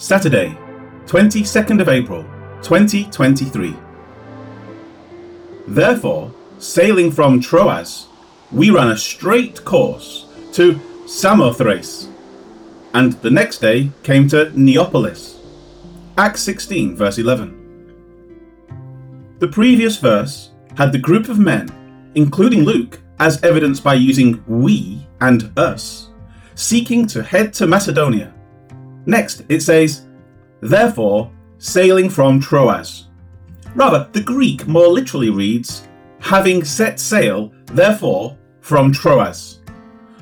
Saturday, 22nd of April, 2023. Therefore, sailing from Troas, we ran a straight course to Samothrace, and the next day came to Neapolis. Acts 16, verse 11. The previous verse had the group of men, including Luke, as evidenced by using we and us, seeking to head to Macedonia. Next, it says, therefore, sailing from Troas. Rather, the Greek more literally reads, having set sail, therefore, from Troas.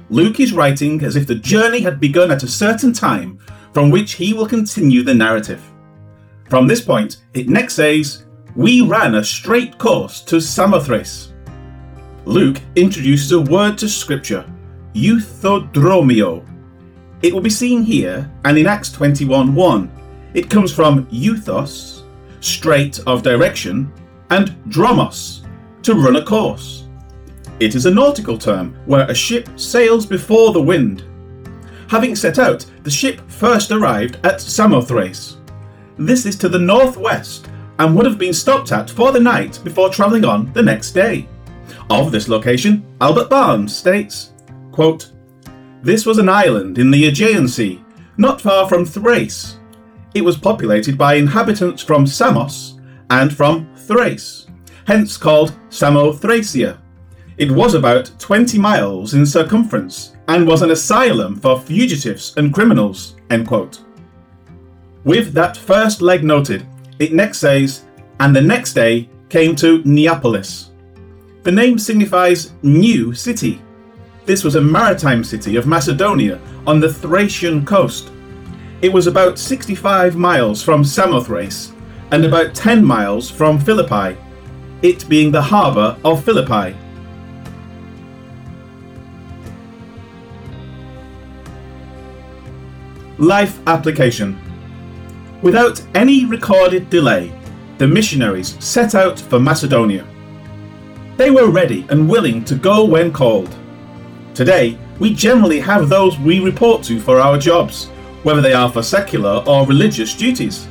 Luke is writing as if the journey had begun at a certain time from which he will continue the narrative. From this point, it next says, We ran a straight course to Samothrace. Luke introduces a word to scripture, euthudromeó. It will be seen here and in Acts 21 1. It comes from euthus, straight of direction, and dromos, to run a course. It is a nautical term where a ship sails before the wind. Having set out, the ship first arrived at Samothrace. This is to the northwest and would have been stopped at for the night before travelling on the next day. Of this location, Albert Barnes states, quote, This was an island in the Aegean Sea, not far from Thrace. It was populated by inhabitants from Samos and from Thrace, hence called Samothracia. It was about 20 miles in circumference and was an asylum for fugitives and criminals. With that first leg noted, it next says, and the next day came to Neapolis. The name signifies new city. This was a maritime city of Macedonia on the Thracian coast. It was about 65 miles from Samothrace and about 10 miles from Philippi, it being the harbour of Philippi. Life application. Without any recorded delay, the missionaries set out for Macedonia. They were ready and willing to go when called. Today, we generally have those we report to for our jobs, whether they are for secular or religious duties.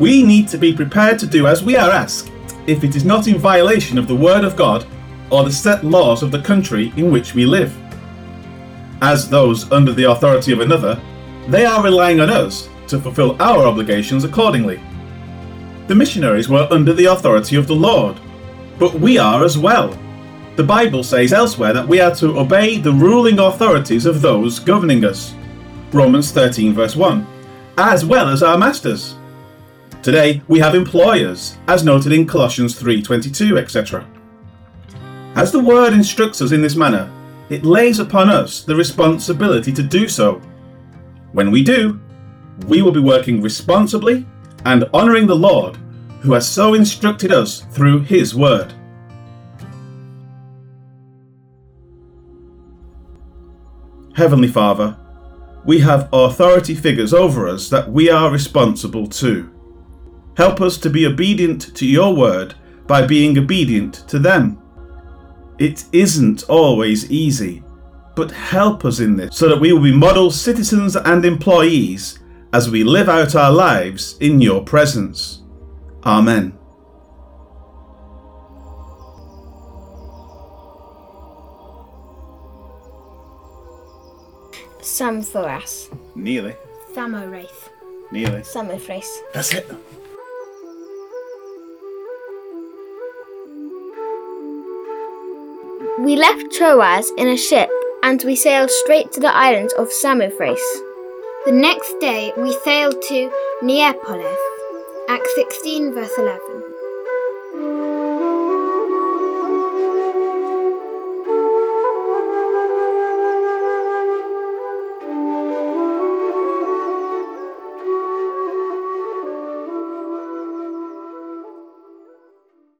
We need to be prepared to do as we are asked if it is not in violation of the Word of God or the set laws of the country in which we live. As those under the authority of another, they are relying on us to fulfill our obligations accordingly. The missionaries were under the authority of the Lord, but we are as well. The Bible says elsewhere that we are to obey the ruling authorities of those governing us. Romans 13, verse 1, as well as our masters. Today we have employers, as noted in Colossians 3:22, etc. As the word instructs us in this manner, it lays upon us the responsibility to do so when we do, we will be working responsibly and honouring the Lord who has so instructed us through His Word. Heavenly Father, we have authority figures over us that we are responsible to. Help us to be obedient to your word by being obedient to them. It isn't always easy, but help us in this so that we will be model citizens and employees as we live out our lives in your presence. Amen. Samothrace. Nearly. Thamowraith. Nearly. Samothrace. That's it. We left Troas in a ship and we sailed straight to the island of Samothrace. The next day we sailed to Neapolis. Acts 16, verse 11.